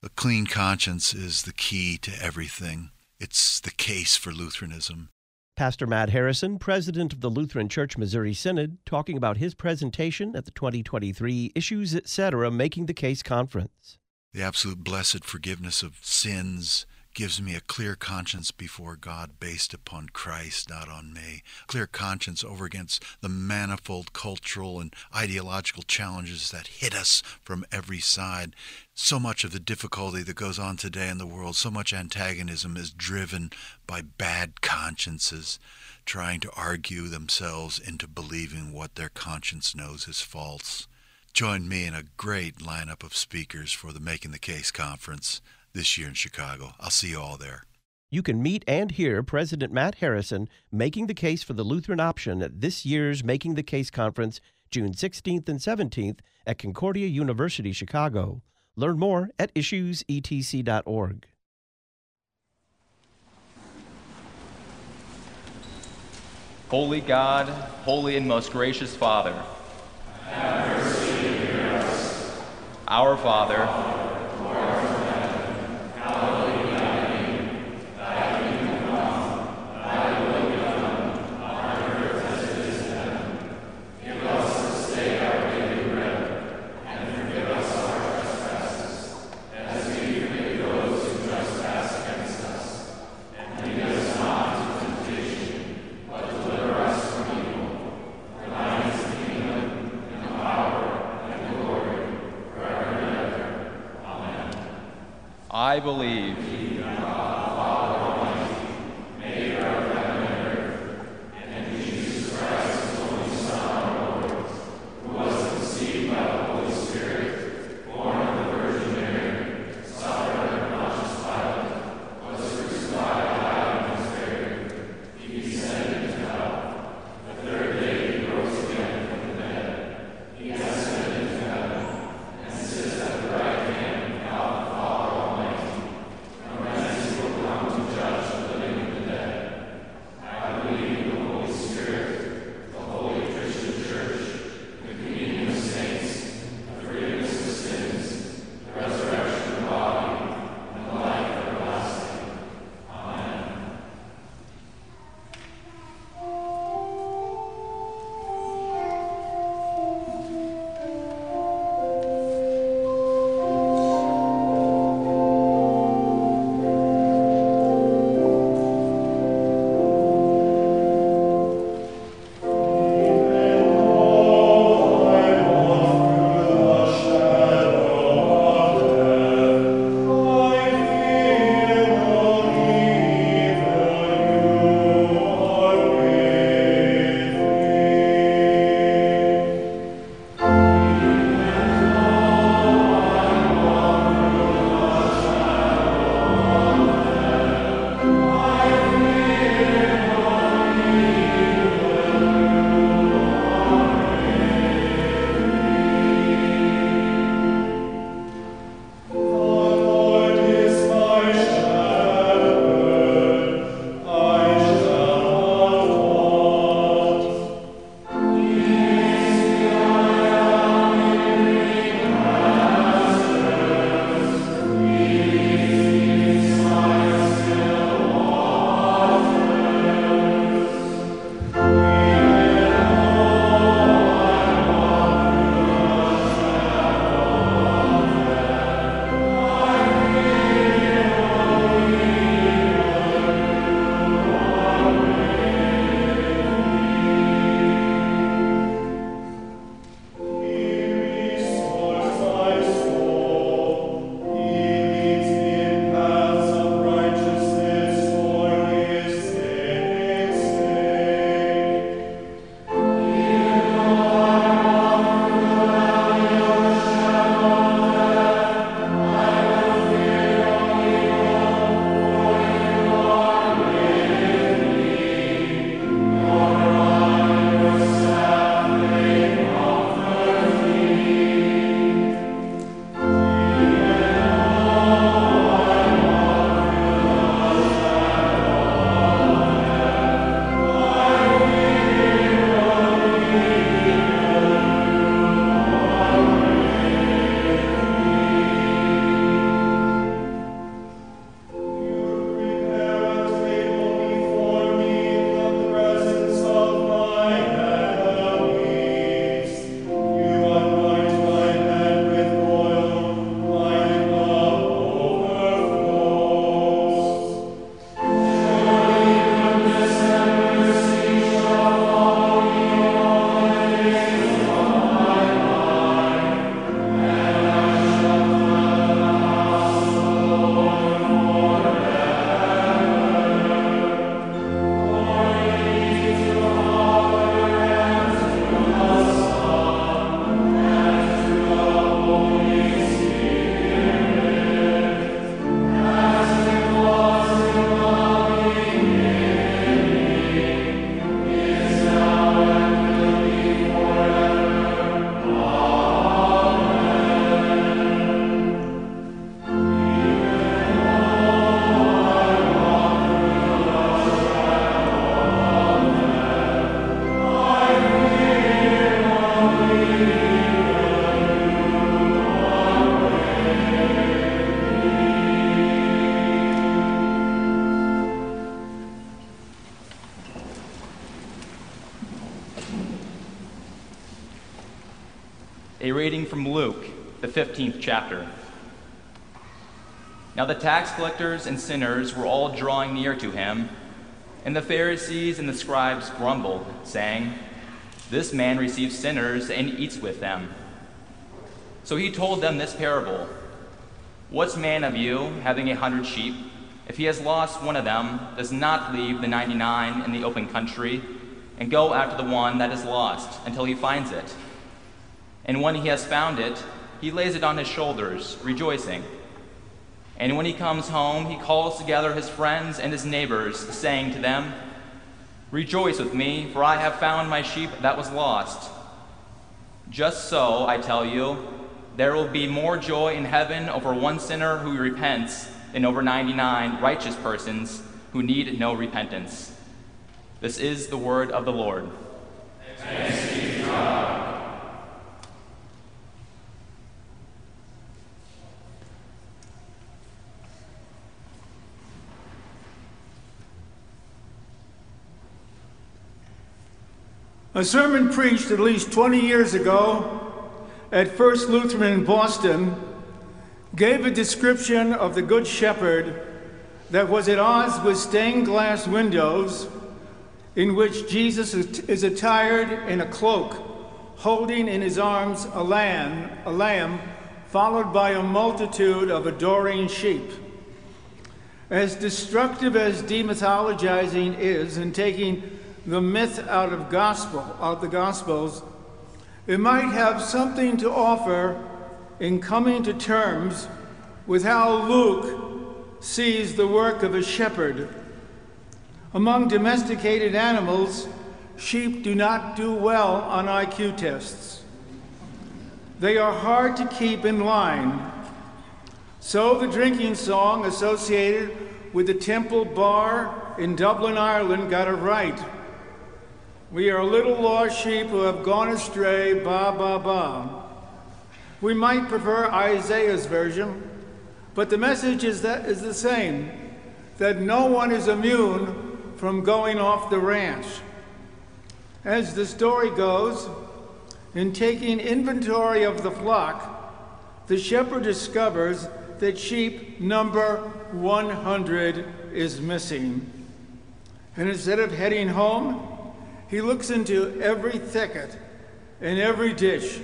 A clean conscience is the key to everything. It's the case for Lutheranism. Pastor Matt Harrison, president of the Lutheran Church Missouri Synod, talking about his presentation at the 2023 Issues Etc. Making the Case Conference. The absolute blessed forgiveness of sins gives me a clear conscience before God based upon Christ, not on me. Clear conscience over against the manifold cultural and ideological challenges that hit us from every side. So much of the difficulty that goes on today in the world, so much antagonism is driven by bad consciences trying to argue themselves into believing what their conscience knows is false. Join me in a great lineup of speakers for the Making the Case conference this year in Chicago. I'll see you all there. You can meet and hear President Matt Harrison making the case for the Lutheran option at this year's Making the Case conference, June 16th and 17th at Concordia University, Chicago. Learn more at issuesetc.org. Holy God, holy and most gracious Father, Our Father, I believe 15th chapter. Now the tax collectors and sinners were all drawing near to him, and the Pharisees and the scribes grumbled, saying, This man receives sinners and eats with them. So he told them this parable What man of you, having a hundred sheep, if he has lost one of them, does not leave the 99 in the open country and go after the one that is lost until he finds it? And when he has found it, he lays it on his shoulders, rejoicing. And when he comes home, he calls together his friends and his neighbors, saying to them, Rejoice with me, for I have found my sheep that was lost. Just so, I tell you, there will be more joy in heaven over one sinner who repents than over 99 righteous persons who need no repentance. This is the word of the Lord. A sermon preached at least 20 years ago at First Lutheran in Boston gave a description of the Good Shepherd that was at odds with stained glass windows in which Jesus is attired in a cloak, holding in his arms a lamb, a lamb followed by a multitude of adoring sheep. As destructive as demythologizing is and taking the myth out of gospel, out the gospels, it might have something to offer in coming to terms with how Luke sees the work of a shepherd. Among domesticated animals, sheep do not do well on IQ tests. They are hard to keep in line. So the drinking song associated with the Temple Bar in Dublin, Ireland got it right. We are little lost sheep who have gone astray, ba ba ba. We might prefer Isaiah's version, but the message is that is the same that no one is immune from going off the ranch. As the story goes, in taking inventory of the flock, the shepherd discovers that sheep number 100 is missing. And instead of heading home, he looks into every thicket and every ditch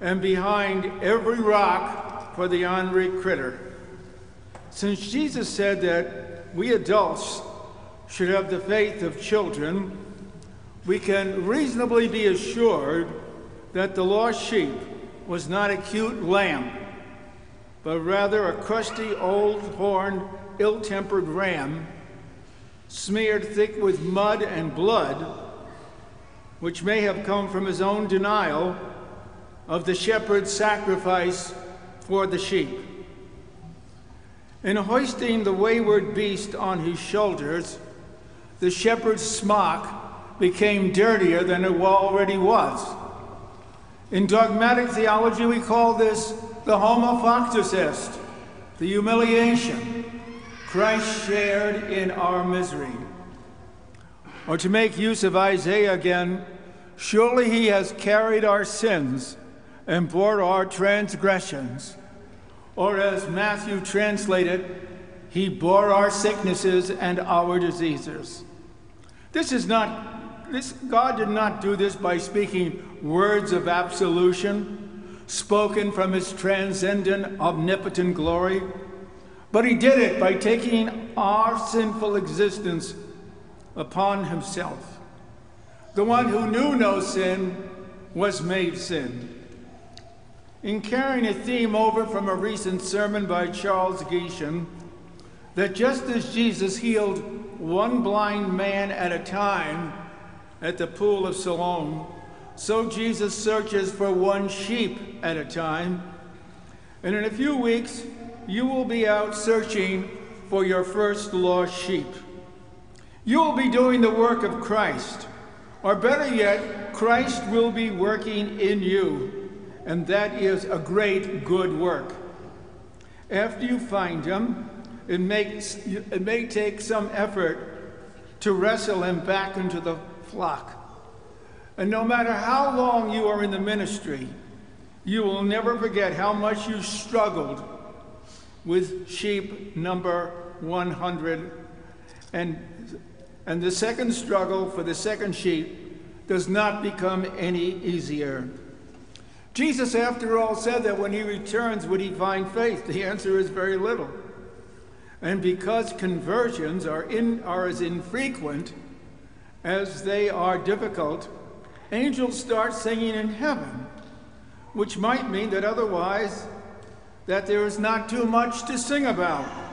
and behind every rock for the ornery critter. Since Jesus said that we adults should have the faith of children, we can reasonably be assured that the lost sheep was not a cute lamb, but rather a crusty, old, horned, ill tempered ram, smeared thick with mud and blood which may have come from his own denial of the shepherd's sacrifice for the sheep. In hoisting the wayward beast on his shoulders, the shepherd's smock became dirtier than it already was. In dogmatic theology, we call this the homo factus est, the humiliation Christ shared in our misery. Or to make use of Isaiah again, surely he has carried our sins and bore our transgressions. Or as Matthew translated, he bore our sicknesses and our diseases. This is not, this, God did not do this by speaking words of absolution, spoken from his transcendent, omnipotent glory, but he did it by taking our sinful existence upon himself. The one who knew no sin was made sin. In carrying a theme over from a recent sermon by Charles Gieschen, that just as Jesus healed one blind man at a time at the pool of Siloam, so Jesus searches for one sheep at a time. And in a few weeks, you will be out searching for your first lost sheep. You will be doing the work of Christ. Or better yet, Christ will be working in you. And that is a great good work. After you find him, it, makes, it may take some effort to wrestle him back into the flock. And no matter how long you are in the ministry, you will never forget how much you struggled with sheep number 100. And, and the second struggle for the second sheep does not become any easier. Jesus, after all, said that when he returns, would he find faith? The answer is very little. And because conversions are, in, are as infrequent as they are difficult, angels start singing in heaven, which might mean that otherwise that there is not too much to sing about.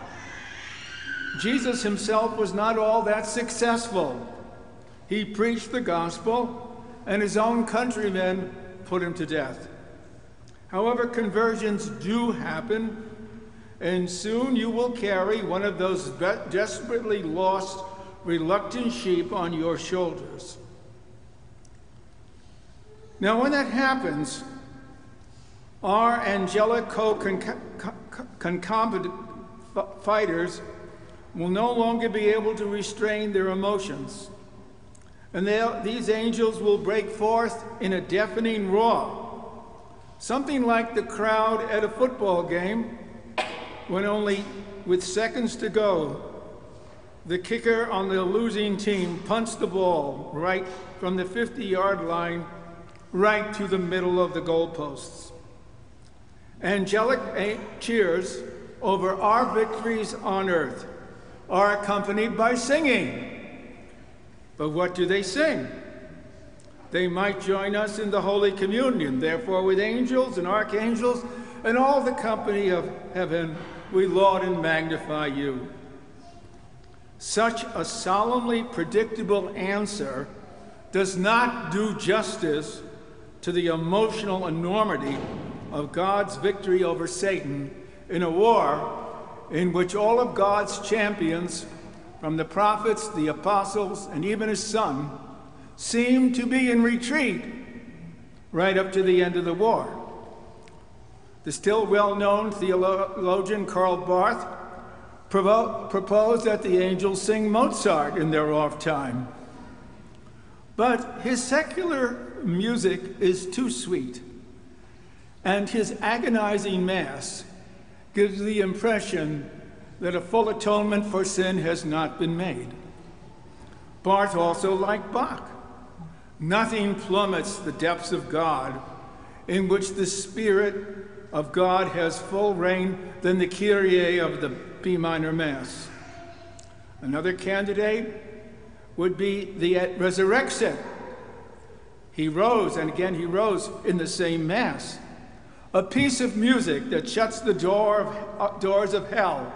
Jesus himself was not all that successful. He preached the gospel, and his own countrymen put him to death. However, conversions do happen, and soon you will carry one of those desperately lost, reluctant sheep on your shoulders. Now, when that happens, our angelic co-concomitant fighters will no longer be able to restrain their emotions. And these angels will break forth in a deafening roar, something like the crowd at a football game when only with seconds to go, the kicker on the losing team punts the ball right from the 50 yard line right to the middle of the goalposts. Angelic eh, cheers over our victories on earth are accompanied by singing. But what do they sing? They might join us in the Holy Communion. Therefore, with angels and archangels and all the company of heaven, we laud and magnify you. Such a solemnly predictable answer does not do justice to the emotional enormity of God's victory over Satan in a war in which all of God's champions, from the prophets, the apostles, and even his son, seem to be in retreat right up to the end of the war. The still well known theologian Karl Barth proposed that the angels sing Mozart in their off time. But his secular music is too sweet and his agonizing Mass gives the impression that a full atonement for sin has not been made. Barth also liked Bach. Nothing plummets the depths of God in which the Spirit of God has full reign than the Kyrie of the B minor Mass. Another candidate would be the resurrection. He rose, and again he rose in the same Mass a piece of music that shuts the door of, uh, doors of hell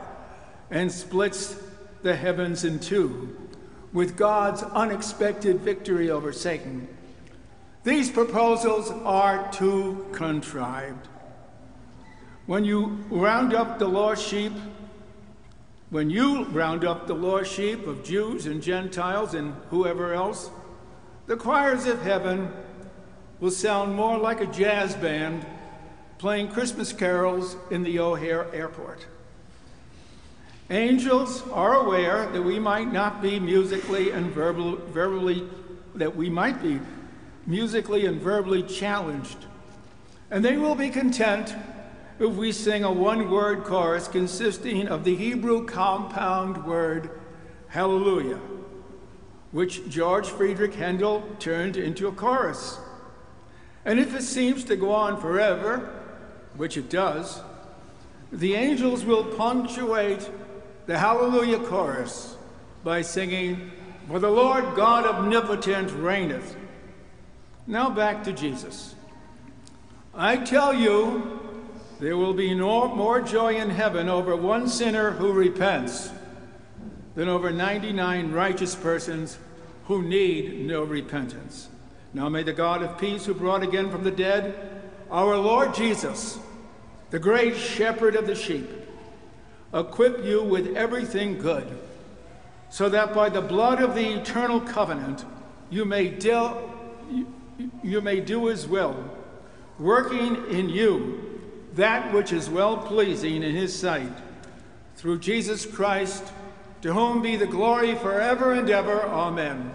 and splits the heavens in two with God's unexpected victory over Satan. These proposals are too contrived. When you round up the lost sheep, when you round up the lost sheep of Jews and Gentiles and whoever else, the choirs of heaven will sound more like a jazz band playing Christmas carols in the O'Hare Airport. Angels are aware that we might not be musically and verbal, verbally, that we might be musically and verbally challenged. And they will be content if we sing a one word chorus consisting of the Hebrew compound word hallelujah, which George Friedrich Handel turned into a chorus. And if it seems to go on forever, which it does, the angels will punctuate the Hallelujah chorus by singing, For the Lord God omnipotent reigneth. Now back to Jesus. I tell you, there will be no more joy in heaven over one sinner who repents than over 99 righteous persons who need no repentance. Now may the God of peace, who brought again from the dead our Lord Jesus, the great shepherd of the sheep, equip you with everything good, so that by the blood of the eternal covenant you may, del- you may do his will, working in you that which is well pleasing in his sight. Through Jesus Christ, to whom be the glory forever and ever. Amen.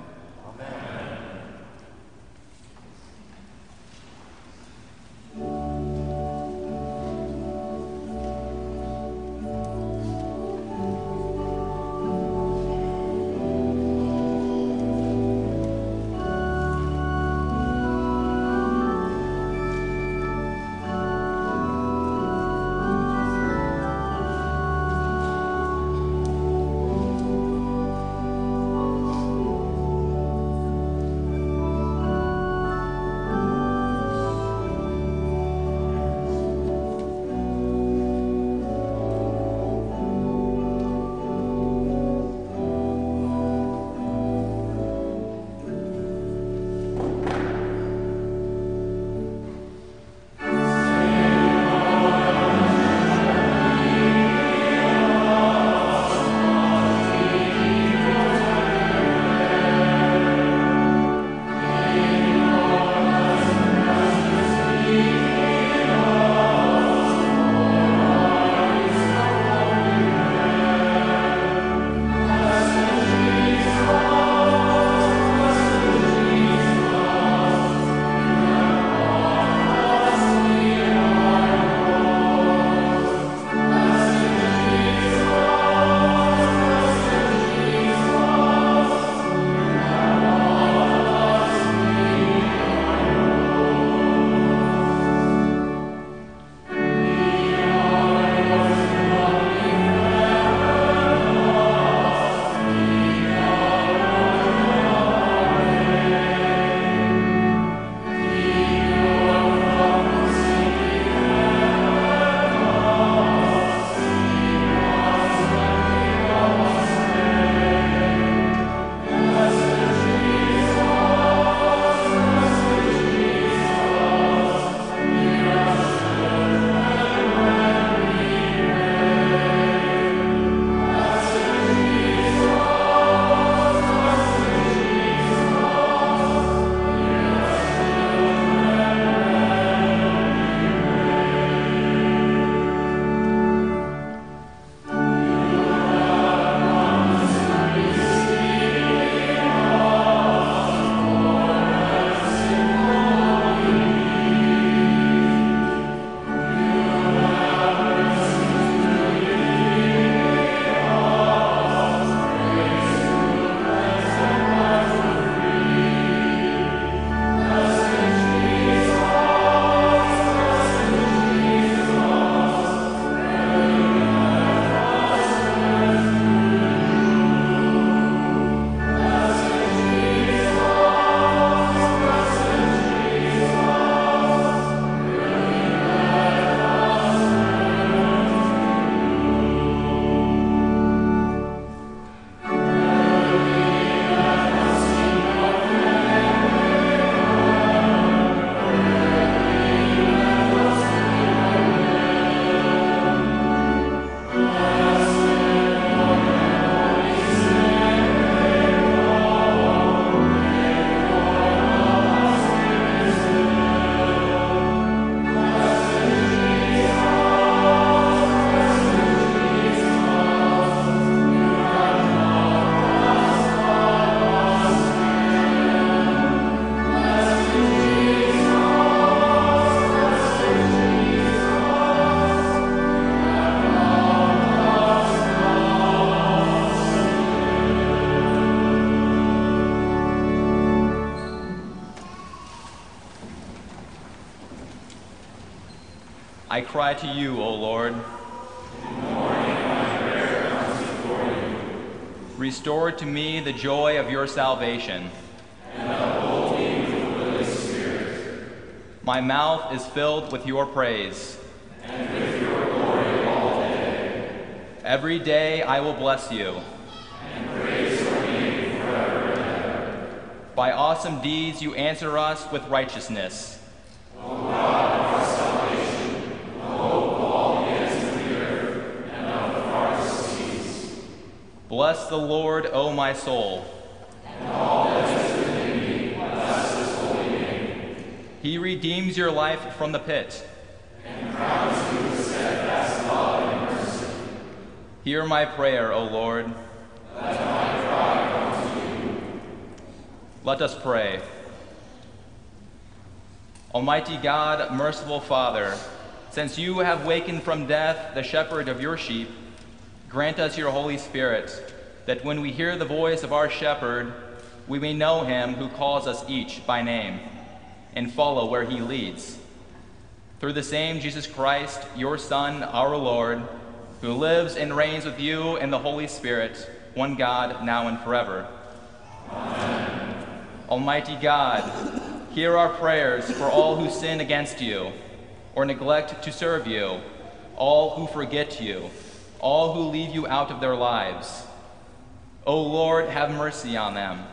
I cry to you, O Lord. Restore to me the joy of your salvation. My mouth is filled with your praise. Every day I will bless you. By awesome deeds you answer us with righteousness. Bless the Lord, O my soul. He redeems your life from the pit. Hear my prayer, O Lord. Let us pray. Almighty God, merciful Father, since you have wakened from death the shepherd of your sheep, grant us your Holy Spirit, that when we hear the voice of our shepherd, we may know him who calls us each by name and follow where he leads. Through the same Jesus Christ, your Son, our Lord, who lives and reigns with you in the Holy Spirit, one God, now and forever. Amen. Almighty God, hear our prayers for all who sin against you or neglect to serve you, all who forget you, all who leave you out of their lives. O Lord, have mercy on them.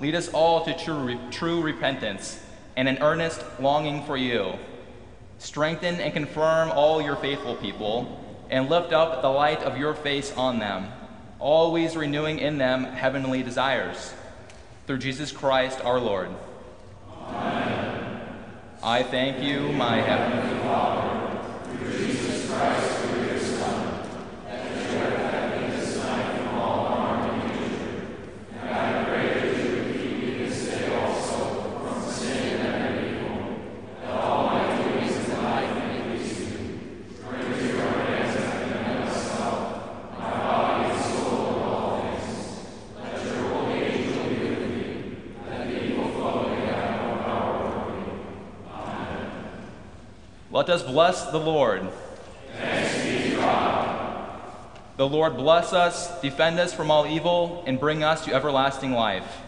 Lead us all to true, true repentance and an earnest longing for you. Strengthen and confirm all your faithful people, and lift up the light of your face on them, always renewing in them heavenly desires. Through Jesus Christ our Lord. Amen. I thank you, my heavenly Father, Let us bless the Lord. The Lord bless us, defend us from all evil, and bring us to everlasting life.